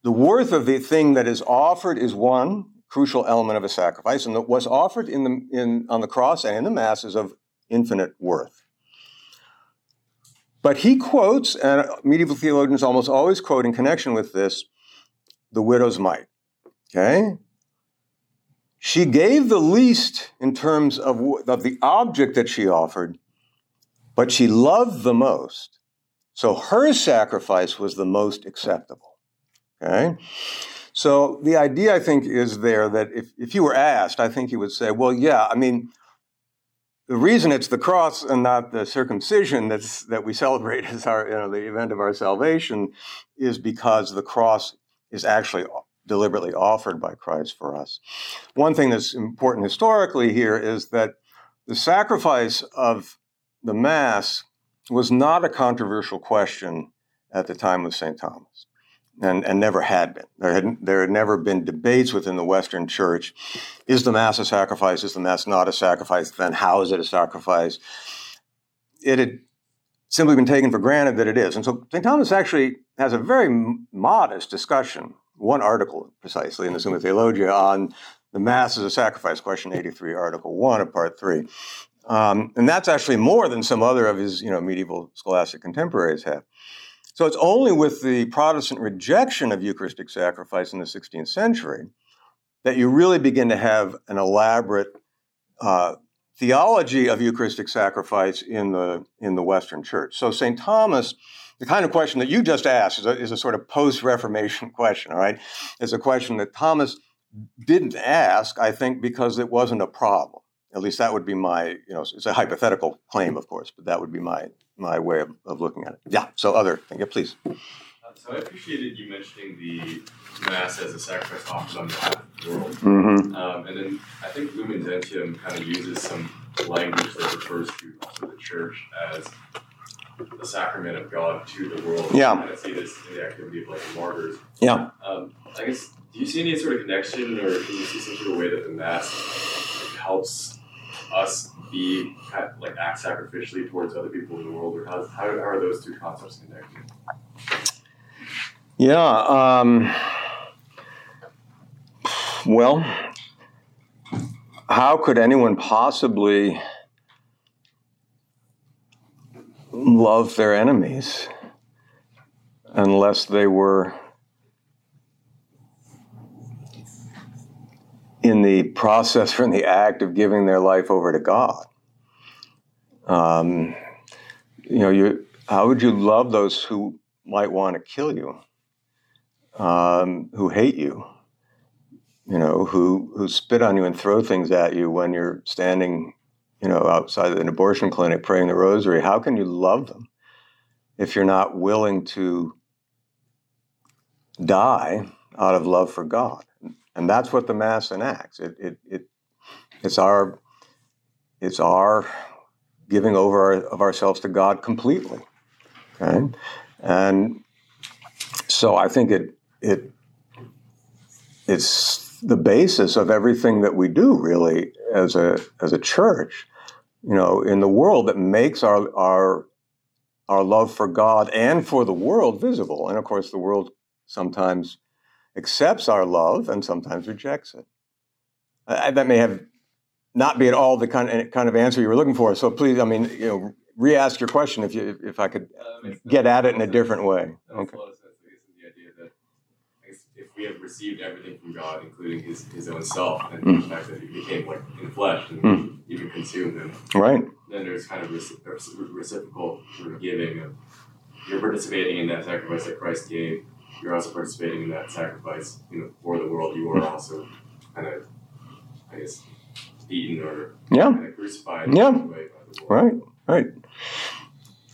The worth of the thing that is offered is one crucial element of a sacrifice, and what's offered in the, in, on the cross and in the Mass is of infinite worth. But he quotes, and medieval theologians almost always quote in connection with this, the widow's mite. Okay? She gave the least in terms of, of the object that she offered, but she loved the most So her sacrifice was the most acceptable. Okay? So the idea, I think, is there that if, if you were asked, I think you would say, well, yeah, I mean, the reason it's the cross and not the circumcision that's, that we celebrate as our, you know, the event of our salvation is because the cross is actually deliberately offered by Christ for us. One thing that's important historically here is that the sacrifice of the Mass was not a controversial question at the time of St. Thomas and, and never had been. There had, there had never been debates within the Western Church. Is the Mass a sacrifice? Is the Mass not a sacrifice? Then how is it a sacrifice? It had simply been taken for granted that it is. And so St. Thomas actually has a very modest discussion, one article precisely in the Summa Theologiae on the Mass as a sacrifice, question 83, article 1 of part 3. Um, and that's actually more than some other of his you know, medieval scholastic contemporaries have. So it's only with the Protestant rejection of Eucharistic sacrifice in the 16th century that you really begin to have an elaborate uh, theology of Eucharistic sacrifice in the in the Western Church. So St. Thomas, the kind of question that you just asked is a, is a sort of post-Reformation question. All right, it's a question that Thomas didn't ask, I think, because it wasn't a problem. At least that would be my, you know, it's a hypothetical claim, of course, but that would be my my way of, of looking at it. Yeah. So other thing, yeah, please. Uh, so I appreciated you mentioning the mass as a sacrifice offered on behalf of the world, mm-hmm. um, and then I think Lumen Gentium kind of uses some language that refers to also the church as the sacrament of God to the world. Yeah. I kind of see this in the activity of like martyrs. Yeah. Um, I guess, do you see any sort of connection, or can you see some sort of way that the mass like, helps us be like act sacrificially towards other people in the world, or how, how are those two concepts connected? Yeah. Um, well, how could anyone possibly love their enemies unless they were in the process or in the act of giving their life over to God. Um, you know, you, how would you love those who might want to kill you, um, who hate you, you know, who who spit on you and throw things at you when you're standing, you know, outside an abortion clinic praying the rosary? How can you love them if you're not willing to die out of love for God? And that's what the mass enacts. It, it, it it's our it's our giving over our, of ourselves to God completely. Okay, and so I think it it it's the basis of everything that we do really as a as a church. You know, in the world that makes our our our love for God and for the world visible. And of course, the world sometimes accepts our love and sometimes rejects it. I, that may have not be at all the kind of, kind of answer you were looking for. So please, I mean, you know, re-ask your question if you if I could uh, get at it in a different way. Okay. the idea that if we have received everything from God, including His His own self, and mm. the fact that He became like in flesh and mm. even consumed Him, right? Then there's kind of reciprocal sort of giving of you're participating in that sacrifice that Christ gave you're also participating in that sacrifice, you know, for the world. You are also kind of, I guess, beaten or yeah. kind of crucified. Yeah. Right. Right.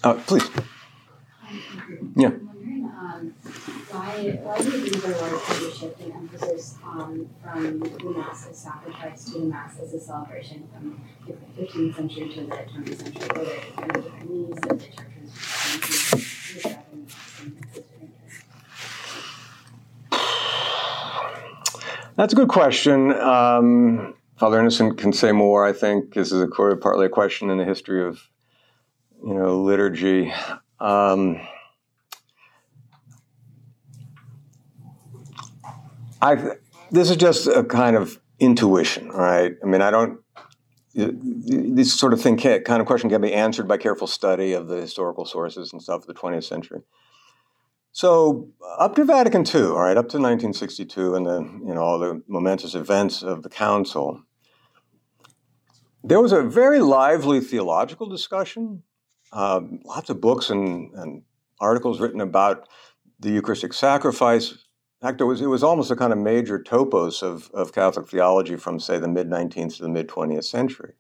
Uh, please. Yeah. Um, why, why do you think there was a shift in emphasis um, from the Mass as sacrifice to the Mass as a celebration from the 15th century to the 20th century? Were there kind of different needs that the church was That's a good question. Um, Father Innocent can say more. I think this is a, partly a question in the history of, you know, liturgy. Um, I this is just a kind of intuition, right? I mean, I don't. This sort of thing, can, kind of question, can be answered by careful study of the historical sources and stuff of the 20th century. So up to Vatican II, all right, up to 1962, and the you know all the momentous events of the council, there was a very lively theological discussion. Um, lots of books and, and articles written about the Eucharistic sacrifice. It was, it was almost a kind of major topos of, of Catholic theology from, say, the mid 19th to the mid 20th century.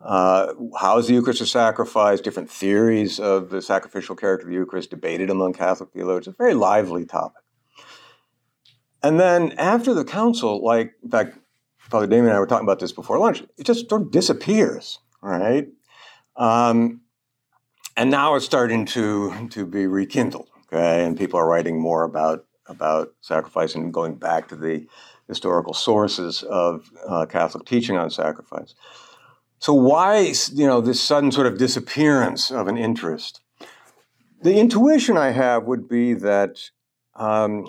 Uh, how is the Eucharist a sacrifice? Different theories of the sacrificial character of the Eucharist debated among Catholic theologians. A very lively topic. And then after the council, like, in fact, Father Damien and I were talking about this before lunch, it just sort of disappears, right? Um, and now it's starting to, to be rekindled, okay? And people are writing more about about sacrifice and going back to the historical sources of uh, Catholic teaching on sacrifice. So why, you know, this sudden sort of disappearance of an interest? The intuition I have would be that um,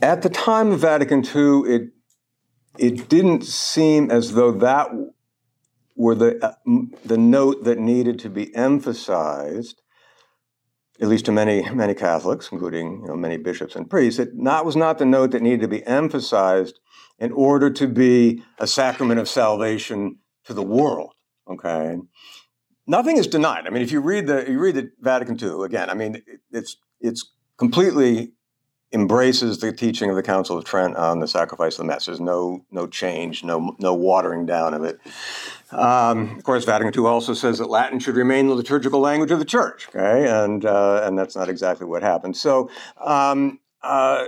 at the time of Vatican II, it it didn't seem as though that were the uh, the note that needed to be emphasized at least to many many Catholics, including you know, many bishops and priests, that that was not the note that needed to be emphasized in order to be a sacrament of salvation to the world. Okay, nothing is denied. I mean, if you read the you read the Vatican II again, I mean, it's it's completely embraces the teaching of the Council of Trent on the sacrifice of the Mass. There's no no change, no no watering down of it. Um, of course, Vatican II also says that Latin should remain the liturgical language of the Church. Okay, and uh, and that's not exactly what happened. So. Um, uh,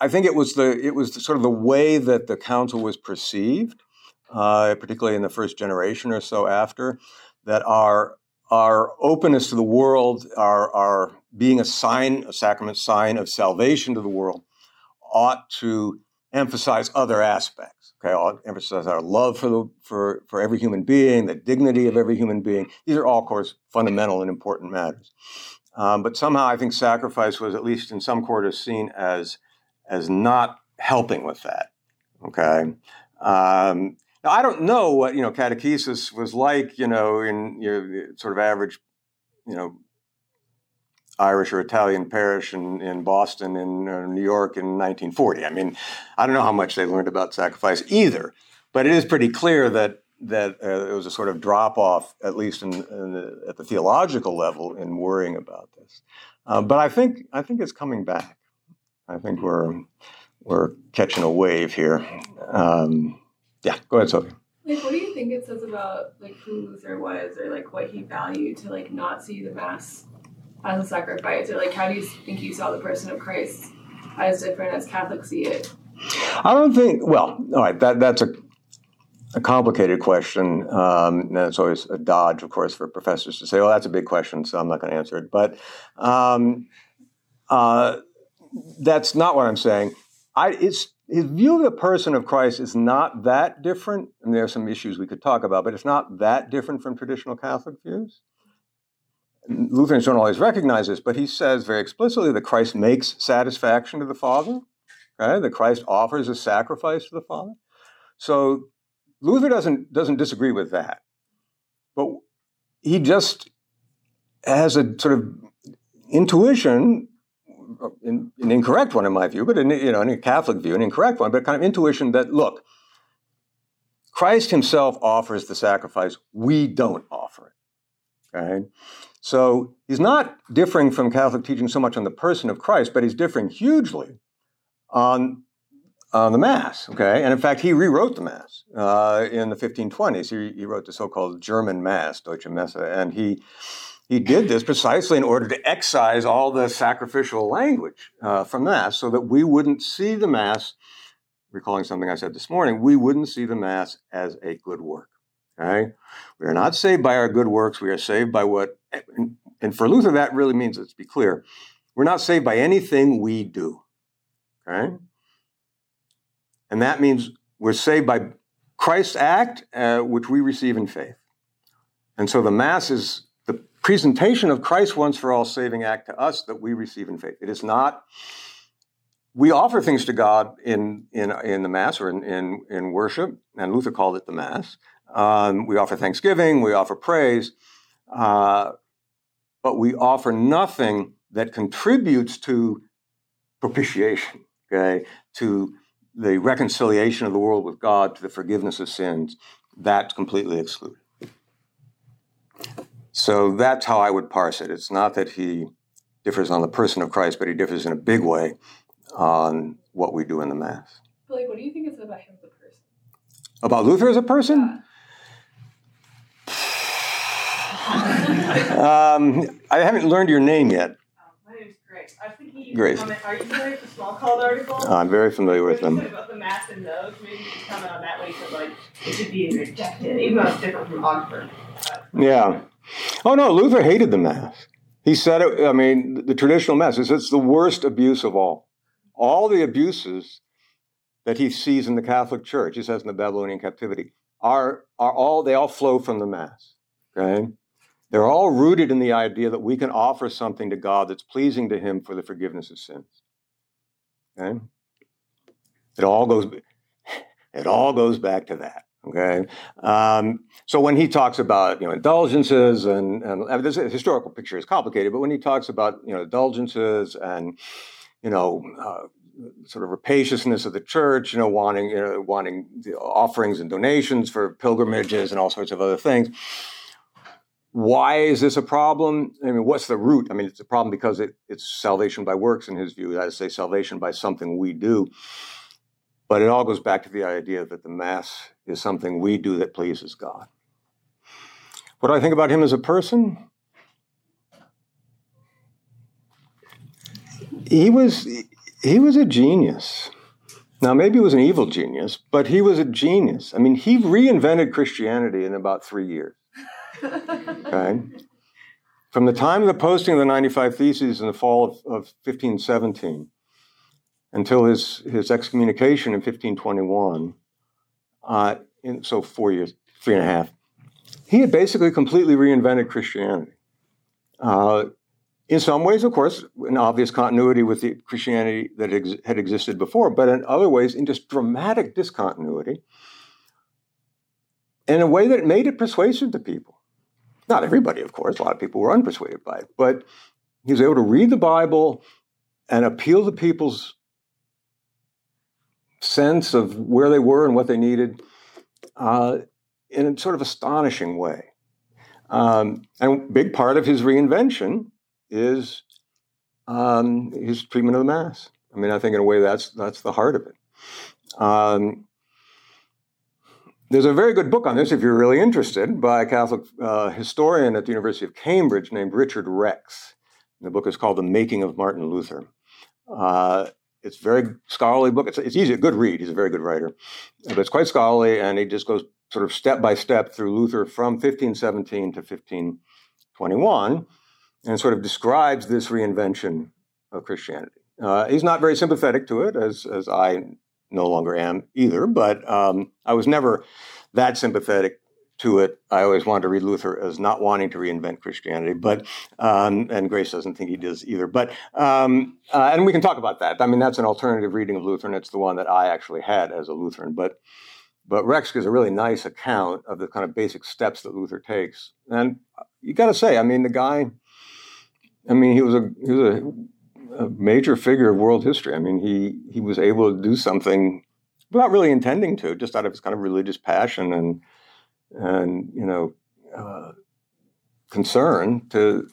I think it was the it was the, sort of the way that the council was perceived, uh, particularly in the first generation or so after, that our our openness to the world, our our being a sign, a sacrament sign of salvation to the world, ought to emphasize other aspects. Okay, ought to emphasize our love for the for for every human being, the dignity of every human being. These are all, of course, fundamental and important matters. Um, but somehow, I think sacrifice was, at least in some quarters, seen as as not helping with that. Okay. Um, now, I don't know what you know catechesis was like, you know, in your sort of average, you know, Irish or Italian parish in, in Boston in uh, New York in 1940. I mean, I don't know how much they learned about sacrifice either, but it is pretty clear that that uh, it was a sort of drop off, at least in, in the, at the theological level, in worrying about this. Uh, but I think I think it's coming back. I think we're we're catching a wave here. Um, yeah, go ahead, Sophie. Like, what do you think it says about like who Luther was, or like what he valued to like not see the mass as a sacrifice, or like how do you think you saw the person of Christ as different as Catholics see it? I don't think. Well, all right, that that's a a complicated question. Um, and it's always a dodge, of course, for professors to say, "Oh, that's a big question," so I'm not going to answer it. But um, uh, that's not what I'm saying. I, his view of the person of Christ is not that different, and there are some issues we could talk about, but it's not that different from traditional Catholic views. Lutherans don't always recognize this, but he says very explicitly that Christ makes satisfaction to the Father, right? That Christ offers a sacrifice to the Father. So Luther doesn't doesn't disagree with that, but he just has a sort of intuition, an, an incorrect one in my view, but in, you know, in a Catholic view, an incorrect one, but kind of intuition that look, Christ Himself offers the sacrifice; we don't offer it. Okay, so he's not differing from Catholic teaching so much on the person of Christ, but he's differing hugely on, on the Mass. Okay, and in fact, he rewrote the Mass uh, in the 1520s. He, he wrote the so-called German Mass, Deutsche Messe, and he he did this precisely in order to excise all the sacrificial language uh, from Mass, so that we wouldn't see the Mass. Recalling something I said this morning, we wouldn't see the Mass as a good work. Okay? We are not saved by our good works. We are saved by what, and for Luther, that really means, let's be clear, we're not saved by anything we do. Okay? And that means we're saved by Christ's act, uh, which we receive in faith. And so the Mass is the presentation of Christ's once for all saving act to us that we receive in faith. It is not, we offer things to God in, in, in the Mass or in, in, in worship, and Luther called it the Mass. Um, we offer thanksgiving, we offer praise, uh, but we offer nothing that contributes to propitiation, okay, to the reconciliation of the world with God, to the forgiveness of sins. That's completely excluded. So that's how I would parse it. It's not that he differs on the person of Christ, but he differs in a big way on what we do in the Mass. Like, what do you think it's about him as a person? About Luther as a person? Um, I haven't learned your name yet. Oh, my name's Grace. I was thinking you Grace. comment. Are you familiar with the Smalcald article? I'm very familiar with them. about the mass and those. Maybe you could comment on that when you said like it should be rejected, even though it's different from Augsburg. Yeah. Oh no, Luther hated the Mass. He said it, I mean, the traditional Mass is it's the worst abuse of all. All the abuses that he sees in the Catholic Church, he says in the Babylonian captivity, are, are all, they all flow from the Mass. Okay? They're all rooted in the idea that we can offer something to God that's pleasing to Him for the forgiveness of sins. Okay? It all goes, it all goes back to that. Okay? Um, so when he talks about you know indulgences and, and I mean, this historical picture is complicated, but when he talks about you know indulgences and you know uh, sort of rapaciousness of the church, you know wanting you know wanting offerings and donations for pilgrimages and all sorts of other things. Why is this a problem? I mean, what's the root? I mean, it's a problem because it, it's salvation by works in his view. That is, say, salvation by something we do. But it all goes back to the idea that the Mass is something we do that pleases God. What do I think about him as a person? He was he was a genius. Now maybe he was an evil genius, but he was a genius. I mean, he reinvented Christianity in about three years. Okay. From the time of the posting of the 95 Theses in the fall of, of 1517 until his, his excommunication in 1521, uh, in, so four years, three and a half, he had basically completely reinvented Christianity. Uh, in some ways, of course, in obvious continuity with the Christianity that ex- had existed before, but in other ways, in just dramatic discontinuity, in a way that made it persuasive to people. Not everybody, of course, a lot of people were unpersuaded by it, but he was able to read the Bible and appeal to people's sense of where they were and what they needed uh, in a sort of astonishing way. Um, and a big part of his reinvention is um, his treatment of the Mass. I mean, I think in a way that's that's the heart of it. Um, there's a very good book on this if you're really interested by a Catholic uh, historian at the University of Cambridge named Richard Rex. The book is called The Making of Martin Luther. Uh, it's a very scholarly book. It's, it's easy, a good read. He's a very good writer, but it's quite scholarly, and he just goes sort of step by step through Luther from 1517 to 1521, and sort of describes this reinvention of Christianity. Uh, he's not very sympathetic to it, as as I no longer am either. But um, I was never that sympathetic to it. I always wanted to read Luther as not wanting to reinvent Christianity, but um, and Grace doesn't think he does either. But um, uh, and we can talk about that. I mean, that's an alternative reading of Luther, and it's the one that I actually had as a Lutheran. But but Rex gives a really nice account of the kind of basic steps that Luther takes, and you got to say, I mean, the guy. I mean, he was a he was a, a major figure of world history. I mean, he he was able to do something without really intending to, just out of his kind of religious passion and and you know uh, concern to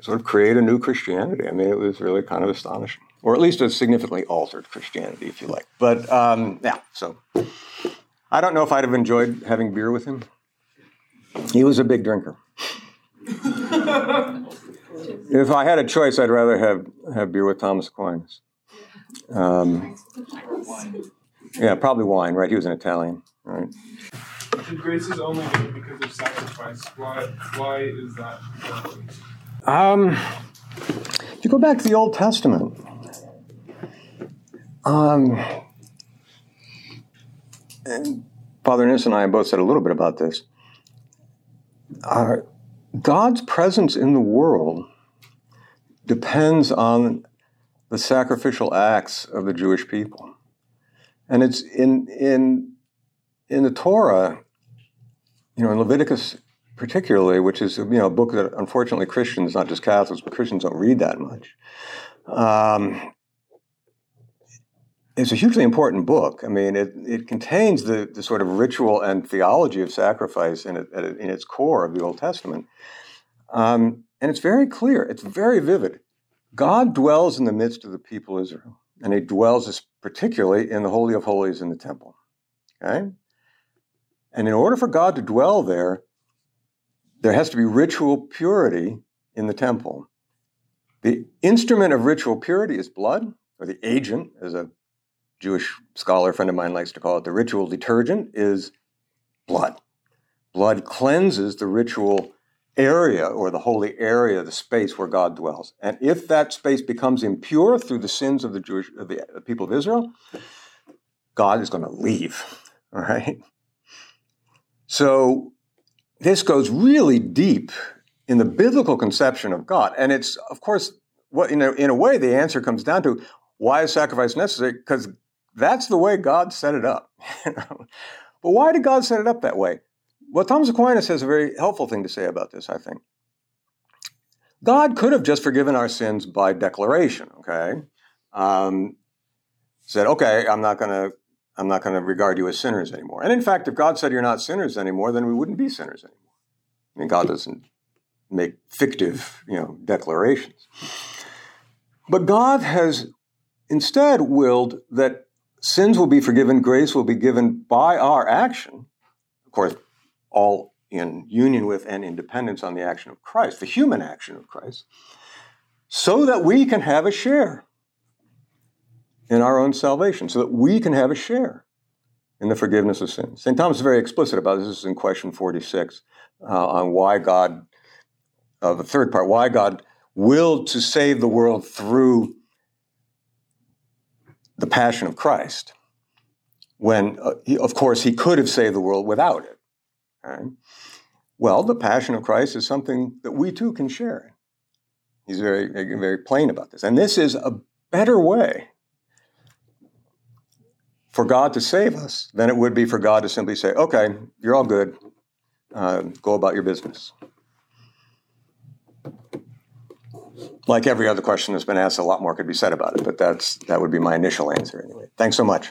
sort of create a new Christianity. I mean, it was really kind of astonishing, or at least a significantly altered Christianity, if you like. But um, yeah, so I don't know if I'd have enjoyed having beer with him. He was a big drinker. if I had a choice, I'd rather have, have beer with Thomas Aquinas. Um, yeah, probably wine, right? He was an Italian, right? The grace is only given because of sacrifice. Why? Why is that? Um, if you go back to the Old Testament, um, Father Nis and I both said a little bit about this. Uh, God's presence in the world depends on the sacrificial acts of the Jewish people, and it's in in in the Torah, you know, in Leviticus particularly, which is you know a book that unfortunately Christians, not just Catholics, but Christians don't read that much. Um, it's a hugely important book. I mean, it, it contains the, the sort of ritual and theology of sacrifice in, it, in its core of the Old Testament. Um, and it's very clear, it's very vivid. God dwells in the midst of the people of Israel, and he dwells particularly in the Holy of Holies in the temple. Okay? And in order for God to dwell there, there has to be ritual purity in the temple. The instrument of ritual purity is blood, or the agent, as a Jewish scholar friend of mine likes to call it. The ritual detergent is blood. Blood cleanses the ritual area or the holy area, the space where God dwells. And if that space becomes impure through the sins of the Jewish of the people of Israel, God is going to leave. All right. So this goes really deep in the biblical conception of God, and it's of course what you know. In a way, the answer comes down to why is sacrifice necessary? Because that's the way God set it up. but why did God set it up that way? Well, Thomas Aquinas has a very helpful thing to say about this, I think. God could have just forgiven our sins by declaration, okay? Um, said, okay, I'm not going to I'm not going to regard you as sinners anymore. And in fact, if God said you're not sinners anymore, then we wouldn't be sinners anymore. I mean, God doesn't make fictive, you know, declarations. But God has instead willed that sins will be forgiven, grace will be given by our action. Of course, all in union with and in dependence on the action of Christ, the human action of Christ, so that we can have a share in our own salvation, so that we can have a share in the forgiveness of sins. St. Thomas is very explicit about this. This is in question 46 uh, on why God, uh, the third part, why God willed to save the world through the passion of Christ, when, uh, he, of course, he could have saved the world without it. Right? Well, the passion of Christ is something that we too can share. He's very, very plain about this. And this is a better way for God to save us than it would be for God to simply say, okay, you're all good, uh, go about your business. Like every other question that's been asked, a lot more could be said about it, but that's, that would be my initial answer anyway. Thanks so much.